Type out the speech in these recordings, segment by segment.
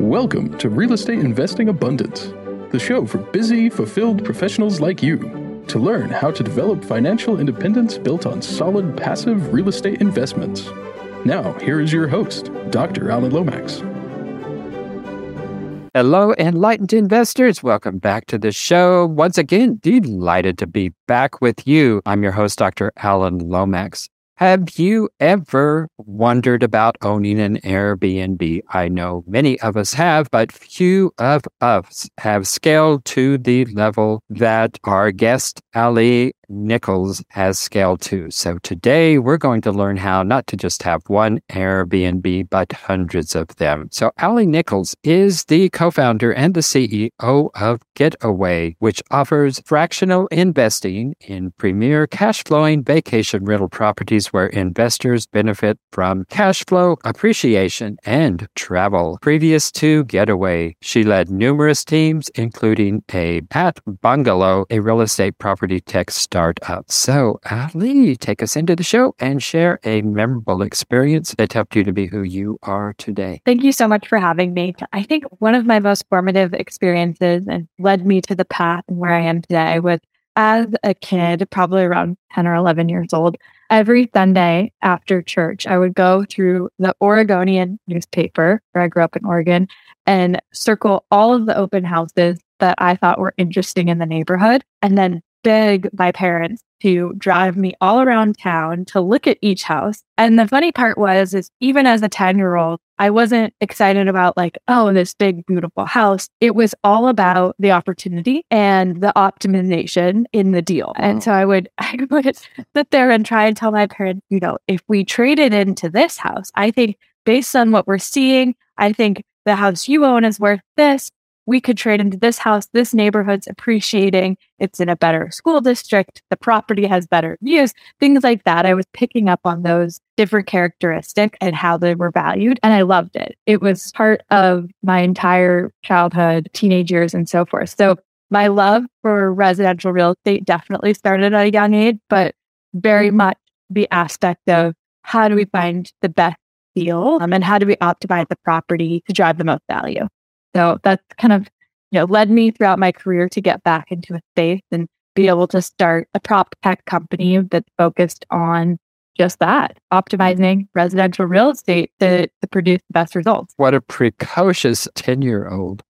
Welcome to Real Estate Investing Abundance, the show for busy, fulfilled professionals like you to learn how to develop financial independence built on solid passive real estate investments. Now, here is your host, Dr. Alan Lomax. Hello, enlightened investors. Welcome back to the show. Once again, delighted to be back with you. I'm your host, Dr. Alan Lomax. Have you ever wondered about owning an Airbnb? I know many of us have, but few of us have scaled to the level that our guest, Ali Nichols, has scaled to. So today we're going to learn how not to just have one Airbnb, but hundreds of them. So Ali Nichols is the co-founder and the CEO of Getaway, which offers fractional investing in premier cash flowing vacation rental properties where investors benefit from cash flow, appreciation, and travel. Previous to Getaway, she led numerous teams, including a Pat Bungalow, a real estate property tech startup. So, Ali, take us into the show and share a memorable experience that helped you to be who you are today. Thank you so much for having me. I think one of my most formative experiences and led me to the path where I am today was as a kid, probably around 10 or 11 years old, every Sunday after church, I would go through the Oregonian newspaper, where I grew up in Oregon, and circle all of the open houses that I thought were interesting in the neighborhood, and then beg my parents to drive me all around town to look at each house. And the funny part was is even as a 10 year old, I wasn't excited about like, oh, this big, beautiful house. It was all about the opportunity and the optimization in the deal. Wow. And so I would, I would sit there and try and tell my parents, you know, if we traded into this house, I think based on what we're seeing, I think the house you own is worth this we could trade into this house. This neighborhood's appreciating. It's in a better school district. The property has better views, things like that. I was picking up on those different characteristics and how they were valued. And I loved it. It was part of my entire childhood, teenage years, and so forth. So my love for residential real estate definitely started at a young age, but very much the aspect of how do we find the best deal um, and how do we optimize the property to drive the most value. So that's kind of, you know, led me throughout my career to get back into a space and be able to start a prop tech company that's focused on just that, optimizing residential real estate to, to produce the best results. What a precocious 10 year old.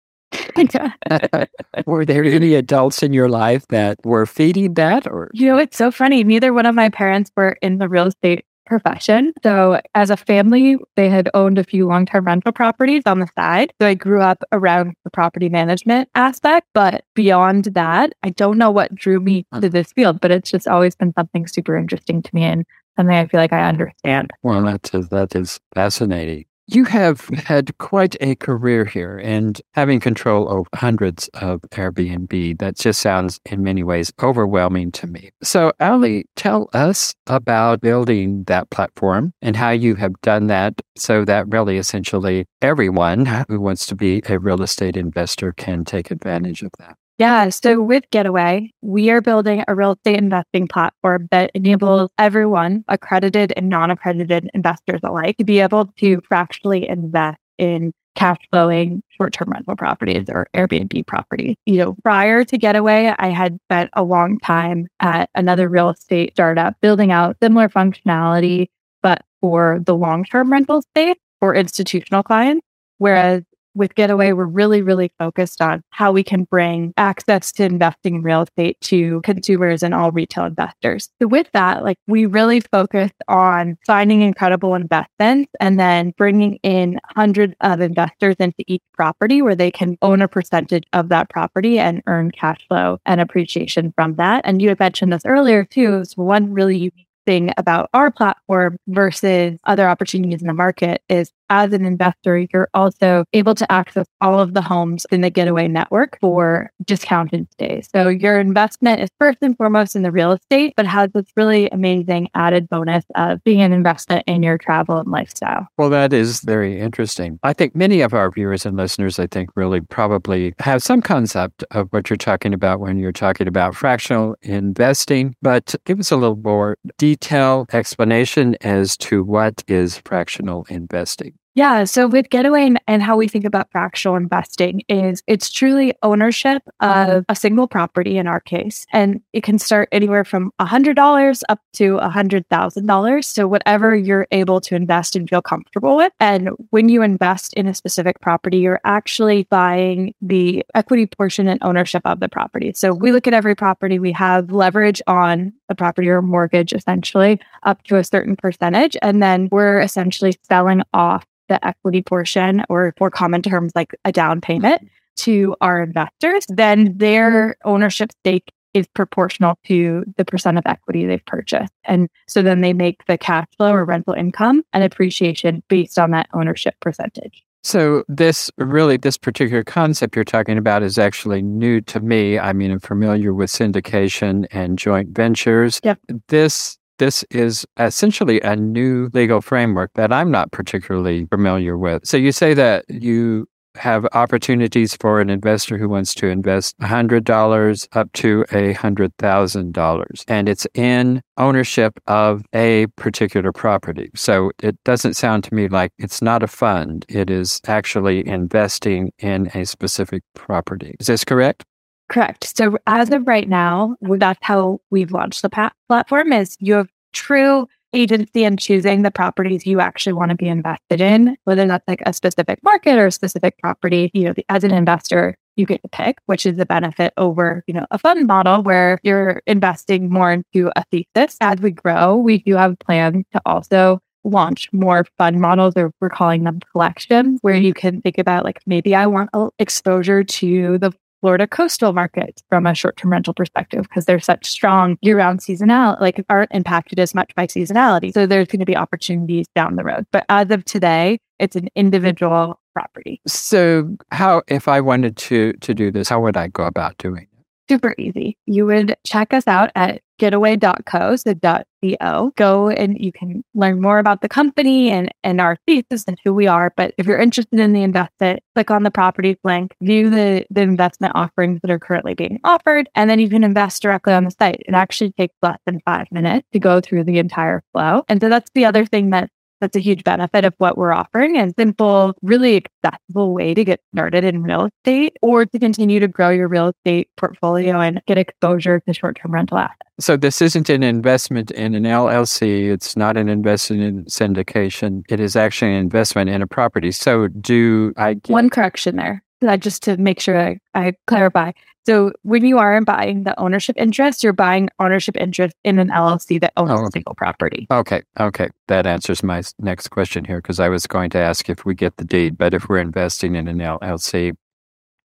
were there any adults in your life that were feeding that or you know it's so funny neither one of my parents were in the real estate profession. So, as a family, they had owned a few long term rental properties on the side. So, I grew up around the property management aspect. But beyond that, I don't know what drew me to mm-hmm. this field, but it's just always been something super interesting to me and something I feel like I understand. Well, that is, that is fascinating. You have had quite a career here and having control over hundreds of Airbnb. That just sounds in many ways overwhelming to me. So, Ali, tell us about building that platform and how you have done that so that really essentially everyone who wants to be a real estate investor can take advantage of that. Yeah. So with Getaway, we are building a real estate investing platform that enables everyone, accredited and non accredited investors alike, to be able to fractionally invest in cash flowing short term rental properties or Airbnb properties. You know, prior to Getaway, I had spent a long time at another real estate startup building out similar functionality, but for the long term rental space for institutional clients. Whereas with Getaway, we're really, really focused on how we can bring access to investing in real estate to consumers and all retail investors. So with that, like we really focus on finding incredible investments and then bringing in hundreds of investors into each property where they can own a percentage of that property and earn cash flow and appreciation from that. And you had mentioned this earlier too. So one really unique thing about our platform versus other opportunities in the market is as an investor, you're also able to access all of the homes in the Getaway network for discounted stays. So your investment is first and foremost in the real estate, but has this really amazing added bonus of being an investment in your travel and lifestyle. Well, that is very interesting. I think many of our viewers and listeners, I think, really probably have some concept of what you're talking about when you're talking about fractional investing, but give us a little more detailed explanation as to what is fractional investing. Yeah. So with Getaway and how we think about fractional investing is it's truly ownership mm-hmm. of a single property in our case. And it can start anywhere from $100 up to $100,000. So whatever you're able to invest and feel comfortable with. And when you invest in a specific property, you're actually buying the equity portion and ownership of the property. So we look at every property, we have leverage on the property or mortgage essentially up to a certain percentage. And then we're essentially selling off the equity portion or for common terms like a down payment to our investors, then their ownership stake is proportional to the percent of equity they've purchased. And so then they make the cash flow or rental income and appreciation based on that ownership percentage. So this really this particular concept you're talking about is actually new to me. I mean, I'm familiar with syndication and joint ventures. Yep. This this is essentially a new legal framework that I'm not particularly familiar with. So you say that you have opportunities for an investor who wants to invest $100 up to $100,000. And it's in ownership of a particular property. So it doesn't sound to me like it's not a fund. It is actually investing in a specific property. Is this correct? Correct. So as of right now, that's how we've launched the platform is you have true agency in choosing the properties you actually want to be invested in, whether that's like a specific market or a specific property, you know, as an investor, you get to pick, which is the benefit over, you know, a fund model where you're investing more into a thesis. As we grow, we do have plans to also launch more fund models or we're calling them collections where you can think about like maybe I want exposure to the Florida coastal markets from a short term rental perspective because they're such strong year round seasonality, like aren't impacted as much by seasonality. So there's going to be opportunities down the road. But as of today, it's an individual property. So how, if I wanted to to do this, how would I go about doing it? Super easy. You would check us out at getaway.co, so .co. Go and you can learn more about the company and, and our thesis and who we are. But if you're interested in the investment, click on the properties link, view the, the investment offerings that are currently being offered, and then you can invest directly on the site. It actually takes less than five minutes to go through the entire flow. And so that's the other thing that that's a huge benefit of what we're offering and simple, really accessible way to get started in real estate or to continue to grow your real estate portfolio and get exposure to short-term rental assets. So this isn't an investment in an LLC. It's not an investment in syndication. It is actually an investment in a property. So do I get- one correction there? Just to make sure I, I clarify. So when you are buying the ownership interest, you're buying ownership interest in an LLC that owns oh, a single property. Okay. Okay. That answers my next question here because I was going to ask if we get the deed, but if we're investing in an LLC,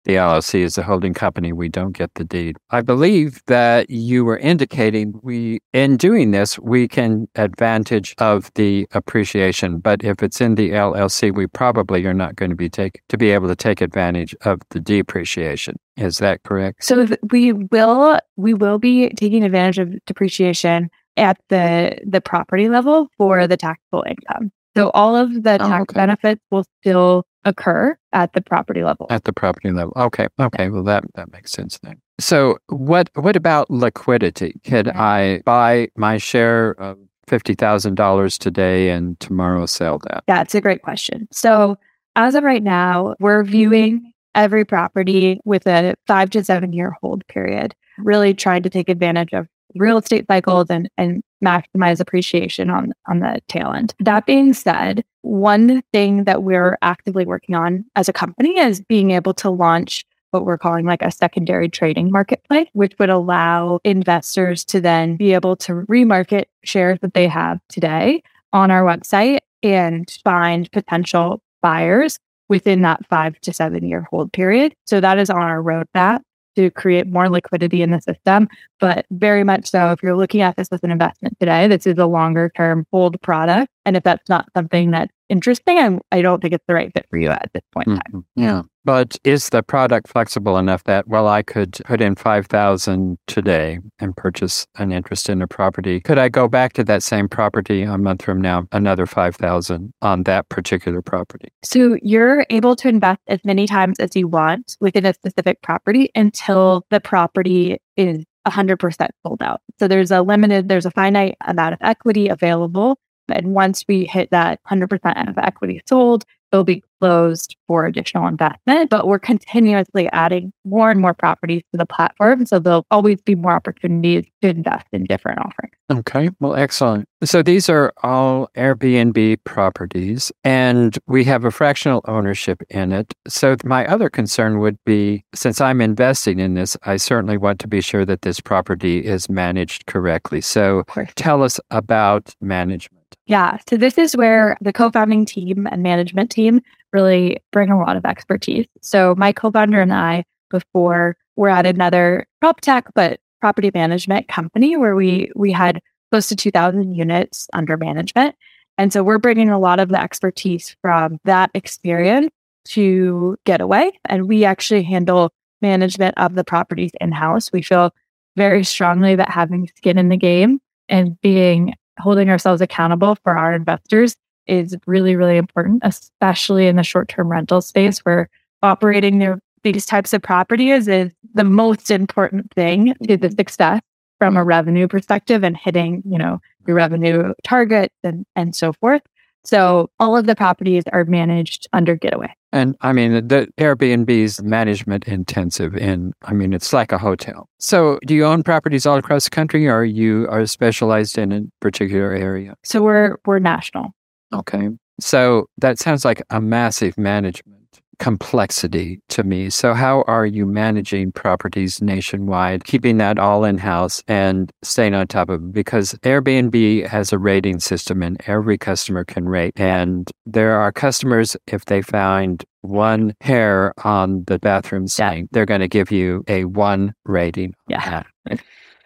the LLC is a holding company. We don't get the deed. I believe that you were indicating we, in doing this, we can advantage of the appreciation. But if it's in the LLC, we probably are not going to be take to be able to take advantage of the depreciation. Is that correct? So we will we will be taking advantage of depreciation at the the property level for the taxable income. So all of the oh, tax okay. benefits will still occur at the property level. At the property level. Okay. Okay. Well, that that makes sense then. So what what about liquidity? Could I buy my share of fifty thousand dollars today and tomorrow sell that? Yeah, that's a great question. So as of right now, we're viewing every property with a five to seven year hold period, really trying to take advantage of real estate cycles and, and maximize appreciation on, on the tail end. That being said, one thing that we're actively working on as a company is being able to launch what we're calling like a secondary trading marketplace, which would allow investors to then be able to remarket shares that they have today on our website and find potential buyers within that five to seven year hold period. So that is on our roadmap to create more liquidity in the system. But very much so, if you're looking at this as an investment today, this is a longer term hold product. And if that's not something that's interesting, I, I don't think it's the right fit for you at this point in time. Mm-hmm. Yeah. But is the product flexible enough that, well, I could put in 5000 today and purchase an interest in a property? Could I go back to that same property a month from now, another 5000 on that particular property? So you're able to invest as many times as you want within a specific property until the property is 100% sold out. So there's a limited, there's a finite amount of equity available And once we hit that 100% of equity sold, it'll be closed for additional investment, but we're continuously adding more and more properties to the platform. So there'll always be more opportunities to invest in different offerings. Okay. Well, excellent. So these are all Airbnb properties and we have a fractional ownership in it. So my other concern would be since I'm investing in this, I certainly want to be sure that this property is managed correctly. So tell us about management. Yeah. So this is where the co-founding team and management team really bring a lot of expertise. So my co-founder and I, before we're at another prop tech, but property management company where we we had close to 2000 units under management. And so we're bringing a lot of the expertise from that experience to Getaway. And we actually handle management of the properties in house. We feel very strongly that having skin in the game and being holding ourselves accountable for our investors is really, really important, especially in the short term rental space where operating their, these types of properties is the most important thing to the success from a revenue perspective and hitting, you know, your revenue targets and, and so forth. So all of the properties are managed under Getaway. And I mean, the Airbnb's management intensive and I mean, it's like a hotel. So do you own properties all across the country or you are specialized in a particular area? So we're, we're national. Okay. So that sounds like a massive management complexity to me. So, how are you managing properties nationwide, keeping that all in house and staying on top of it? Because Airbnb has a rating system and every customer can rate. And there are customers, if they find one hair on the bathroom sink, they're going to give you a one rating. Yeah.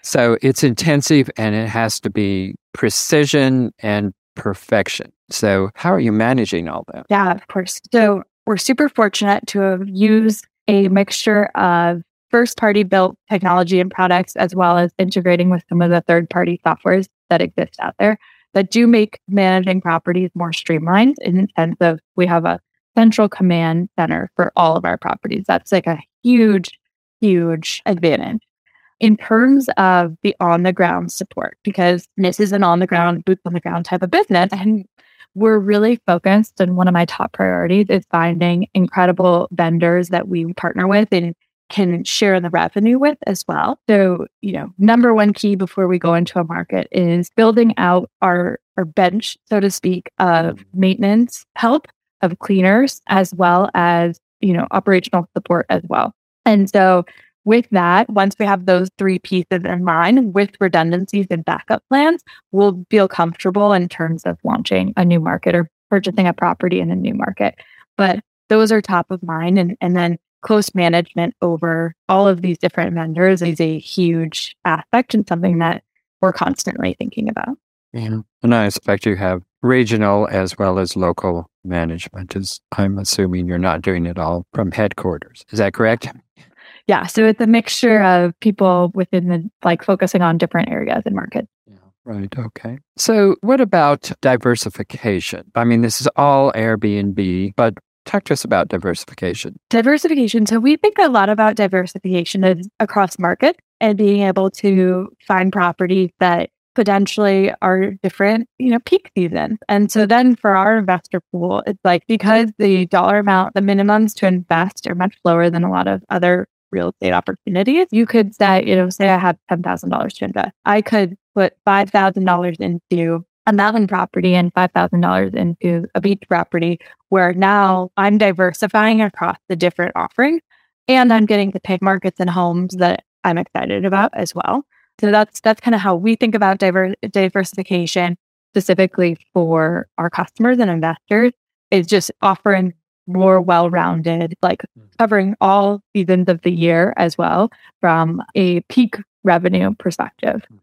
So, it's intensive and it has to be precision and perfection. So, how are you managing all that? Yeah, of course. So, we're super fortunate to have used a mixture of first party built technology and products, as well as integrating with some of the third party softwares that exist out there that do make managing properties more streamlined in the sense of we have a central command center for all of our properties. That's like a huge, huge advantage. In terms of the on the ground support, because this is an on the ground, boots on the ground type of business, and we're really focused and one of my top priorities is finding incredible vendors that we partner with and can share the revenue with as well. So, you know, number one key before we go into a market is building out our our bench, so to speak, of maintenance help, of cleaners, as well as, you know, operational support as well. And so with that, once we have those three pieces in mind with redundancies and backup plans, we'll feel comfortable in terms of launching a new market or purchasing a property in a new market. But those are top of mind. And, and then close management over all of these different vendors is a huge aspect and something that we're constantly thinking about. Yeah. And I expect you have regional as well as local management is I'm assuming you're not doing it all from headquarters. Is that correct? Yeah, so it's a mixture of people within the like focusing on different areas and markets. Yeah, right. Okay. So, what about diversification? I mean, this is all Airbnb, but talk to us about diversification. Diversification. So, we think a lot about diversification across markets and being able to find properties that potentially are different, you know, peak seasons. And so then for our investor pool, it's like because the dollar amount, the minimums to invest are much lower than a lot of other real estate opportunities. You could say, you know, say I have $10,000 to invest. I could put $5,000 into a mountain property and $5,000 into a beach property where now I'm diversifying across the different offerings and I'm getting to pick markets and homes that I'm excited about as well. So that's that's kind of how we think about diver- diversification specifically for our customers and investors is just offering more well rounded, like mm. covering all seasons of the year as well from a peak revenue perspective. Mm-hmm.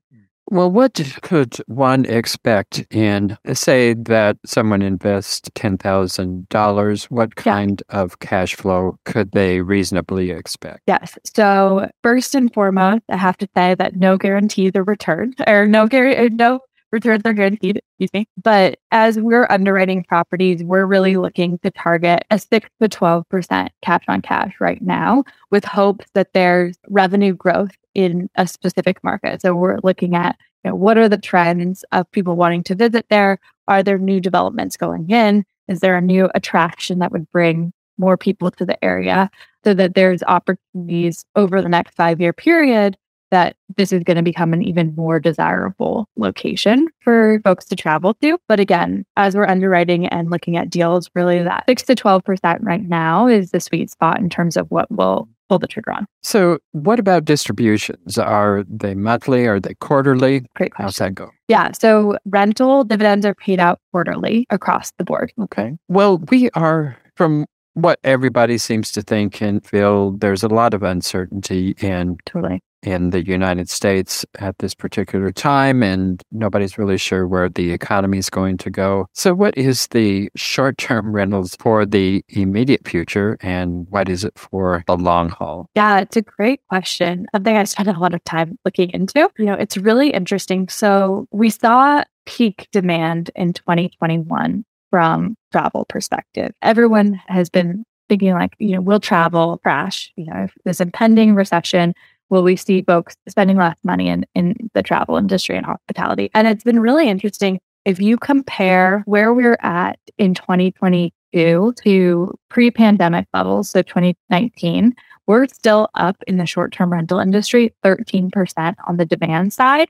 Well, what could one expect in, say, that someone invests $10,000? What kind yeah. of cash flow could they reasonably expect? Yes. So, first and foremost, I have to say that no guarantees are returned or no, gar- no returns are guaranteed, excuse me. But as we're underwriting properties, we're really looking to target a six to 12% cash on cash right now with hopes that there's revenue growth in a specific market. So we're looking at you know, what are the trends of people wanting to visit there? Are there new developments going in? Is there a new attraction that would bring more people to the area so that there's opportunities over the next five year period that this is going to become an even more desirable location for folks to travel to. But again, as we're underwriting and looking at deals, really that six to 12% right now is the sweet spot in terms of what will pull the trigger on. So, what about distributions? Are they monthly? Are they quarterly? Great question. How's that go? Yeah. So, rental dividends are paid out quarterly across the board. Okay. Well, we are, from what everybody seems to think and feel, there's a lot of uncertainty in Totally. in the United States at this particular time, and nobody's really sure where the economy is going to go. So, what is the short term rentals for the immediate future, and what is it for the long haul? Yeah, it's a great question. Something I spent a lot of time looking into. You know, it's really interesting. So, we saw peak demand in 2021 from travel perspective. Everyone has been thinking like, you know, will travel crash? You know, this impending recession, will we see folks spending less money in, in the travel industry and hospitality? And it's been really interesting. If you compare where we're at in 2022 to pre pandemic levels, so 2019, we're still up in the short term rental industry, 13% on the demand side,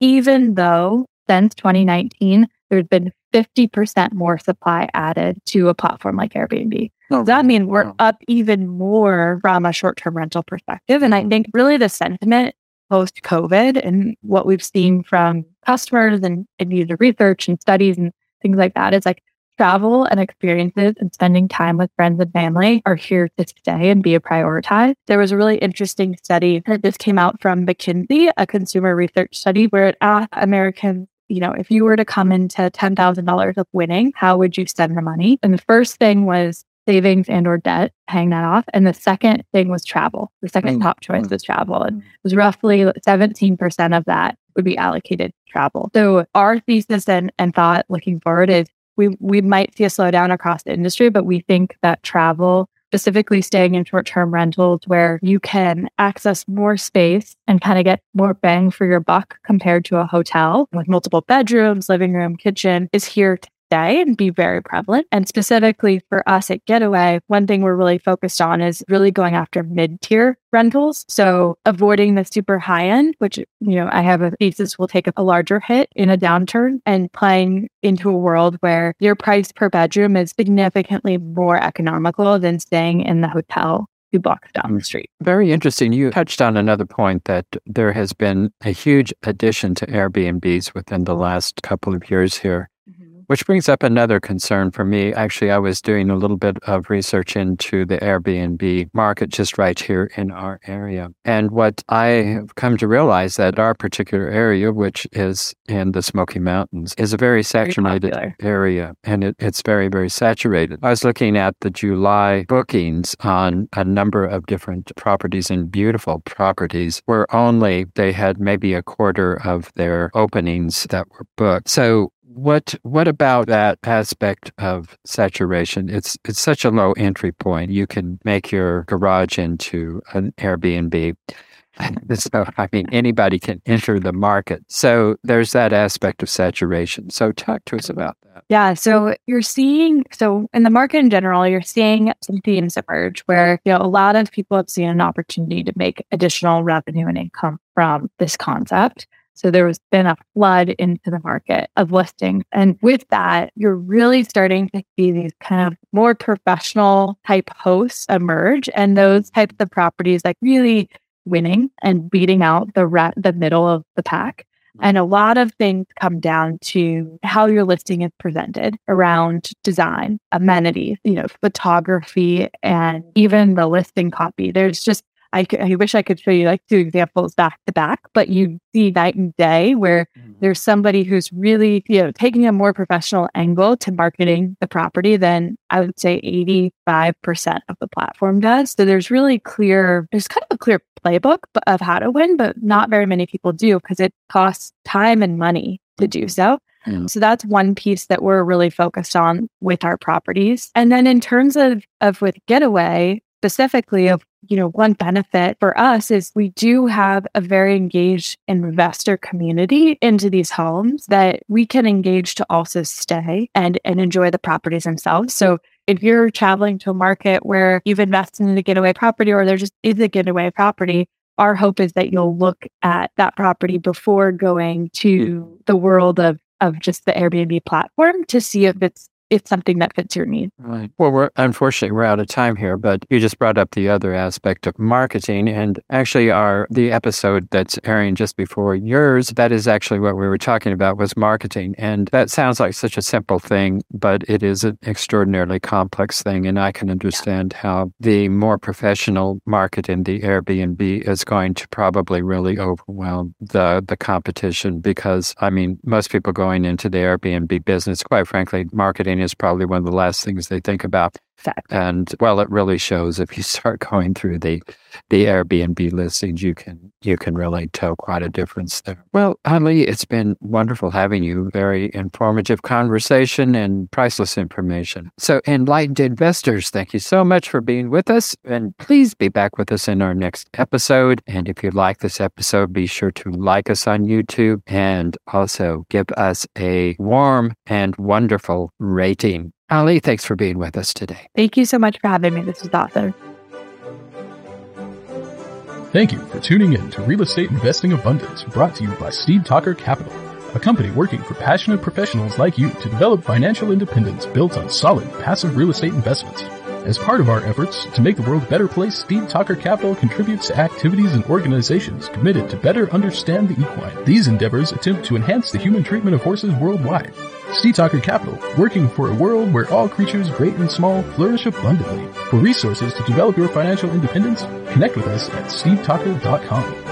even though since 2019, there's been 50% more supply added to a platform like Airbnb. Oh, Does that mean we're wow. up even more from a short term rental perspective? And I mm. think really the sentiment post COVID and what we've seen from customers and, and user research and studies and things like that is like travel and experiences and spending time with friends and family are here to stay and be a prioritized. There was a really interesting study that just came out from McKinsey, a consumer research study where it asked Americans you know, if you were to come into $10,000 of winning, how would you spend the money? And the first thing was savings and or debt, paying that off. And the second thing was travel. The second Mm. top choice was travel. And it was roughly 17% of that would be allocated to travel. So our thesis and, and thought looking forward is we we might see a slowdown across the industry, but we think that travel specifically staying in short term rentals where you can access more space and kind of get more bang for your buck compared to a hotel. With multiple bedrooms, living room, kitchen is here to stay and be very prevalent. And specifically for us at Getaway, one thing we're really focused on is really going after mid tier rentals. So avoiding the super high end, which, you know, I have a thesis will take a larger hit in a downturn and playing into a world where your price per bedroom is significantly more economical than staying in the hotel two blocks down the mm. street. Very interesting. You touched on another point that there has been a huge addition to Airbnbs within the last couple of years here. Which brings up another concern for me. Actually, I was doing a little bit of research into the Airbnb market just right here in our area. And what I have come to realize that our particular area, which is in the Smoky Mountains, is a very saturated popular. area and it, it's very, very saturated. I was looking at the July bookings on a number of different properties and beautiful properties where only they had maybe a quarter of their openings that were booked. So what what about that aspect of saturation? It's it's such a low entry point. You can make your garage into an Airbnb. So I mean anybody can enter the market. So there's that aspect of saturation. So talk to us about that. Yeah. So you're seeing, so in the market in general, you're seeing some themes emerge where, you know, a lot of people have seen an opportunity to make additional revenue and income from this concept. So there has been a flood into the market of listings. And with that, you're really starting to see these kind of more professional type hosts emerge and those types of properties like really winning and beating out the ra- the middle of the pack. Mm-hmm. And a lot of things come down to how your listing is presented around design, amenities, you know, photography, and even the listing copy. There's just, I, I wish I could show you like two examples back to back, but you see night and day where there's somebody who's really, you know, taking a more professional angle to marketing the property than I would say 85% of the platform does. So there's really clear, there's kind of a clear playbook of how to win, but not very many people do because it costs time and money to do so. Mm. So that's one piece that we're really focused on with our properties. And then in terms of of with Getaway, specifically of you know, one benefit for us is we do have a very engaged investor community into these homes that we can engage to also stay and, and enjoy the properties themselves. So if you're traveling to a market where you've invested in a getaway property or there just is a getaway property, our hope is that you'll look at that property before going to the world of of just the Airbnb platform to see if it's it's something that fits your needs. Right. Well, we're unfortunately we're out of time here, but you just brought up the other aspect of marketing, and actually, our the episode that's airing just before yours, that is actually what we were talking about was marketing, and that sounds like such a simple thing, but it is an extraordinarily complex thing, and I can understand yeah. how the more professional market in the Airbnb is going to probably really overwhelm the the competition because I mean, most people going into the Airbnb business, quite frankly, marketing is probably one of the last things they think about. Fact. And well, it really shows if you start going through the the Airbnb listings, you can you can really tell quite a difference there. Well, Ali, it's been wonderful having you. Very informative conversation and priceless information. So, enlightened investors, thank you so much for being with us, and please be back with us in our next episode. And if you like this episode, be sure to like us on YouTube and also give us a warm and wonderful rating. Ali, thanks for being with us today. Thank you so much for having me. This was awesome. Thank you for tuning in to Real Estate Investing Abundance, brought to you by Steed Talker Capital, a company working for passionate professionals like you to develop financial independence built on solid passive real estate investments. As part of our efforts to make the world a better place, Steed Talker Capital contributes to activities and organizations committed to better understand the equine. These endeavors attempt to enhance the human treatment of horses worldwide. Steed Talker Capital, working for a world where all creatures, great and small, flourish abundantly. For resources to develop your financial independence, connect with us at steedtalker.com.